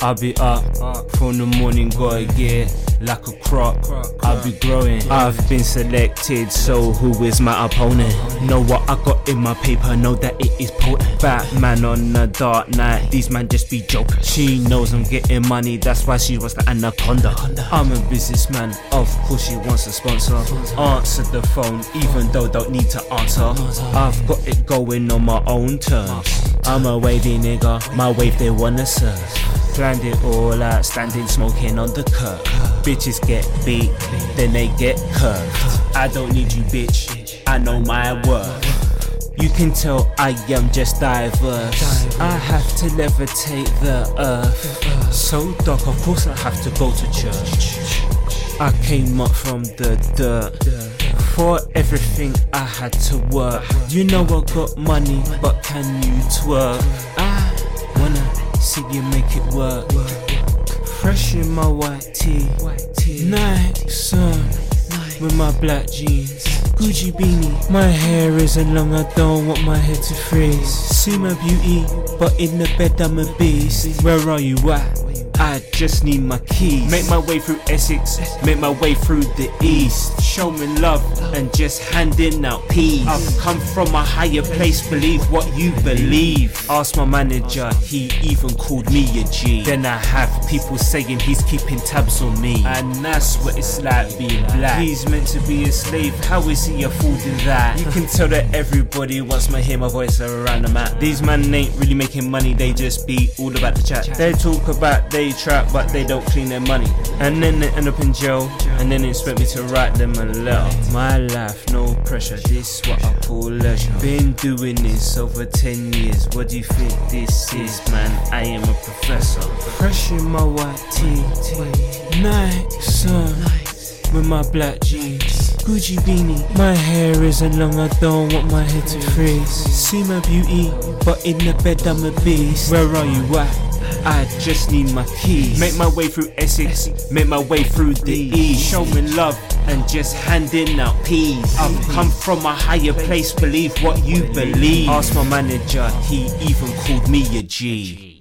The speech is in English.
I'll be up from the morning, gotta like a crop. I'll be growing. I've been selected, so who is my opponent? Know what I got in my paper, know that it is potent. Batman on a dark knight, these man just be joking. She knows I'm getting money, that's why she was the anaconda. I'm a businessman, of course she wants a sponsor. Answer the phone, even though don't need to answer. I've got it going on my own terms. I'm a wavy nigga, my wave they wanna serve. Planned it all out, standing smoking on the curb. Bitches get beat, then they get curved. I don't need you, bitch. I know my worth. You can tell I am just diverse. I have to levitate the earth. So dark, of course I have to go to church. I came up from the dirt. For everything I had to work. You know I got money, but can you twerk? I see you make it work. Fresh in my white tee, Nike sun with my black jeans. Gucci beanie, my hair isn't long, I don't want my hair to freeze. See my beauty, but in the bed I'm a beast. Where are you at? I just need my keys. Make my way through Essex, make my way through the east. Show me love and just handing out peace. I've come from a higher place, believe what you believe. Ask my manager, he even called me a G. Then I have people saying he's keeping tabs on me. And that's what it's like being black. He's meant to be a slave, how is he affording that? You can tell that everybody wants to hear my voice around the map. These man ain't really making money, they just be all about the chat. They talk about they trap, but they don't clean their money. And then they end up in jail, and then they expect me to write them a letter. My life, no pressure, this what I call leisure. Been doing this over 10 years, what do you think this is, man? I am a professor. Fresh my white tee, Nike sun, with my black jeans. Gucci beanie, my hair isn't long, I don't want my hair to freeze. See my beauty, but in the bed I'm a beast. Where are you at? I just need my keys. Make my way through Essex, make my way through the east. Show me love and just handing out peas. I've come from a higher place, believe what you believe. Ask my manager, he even called me a G.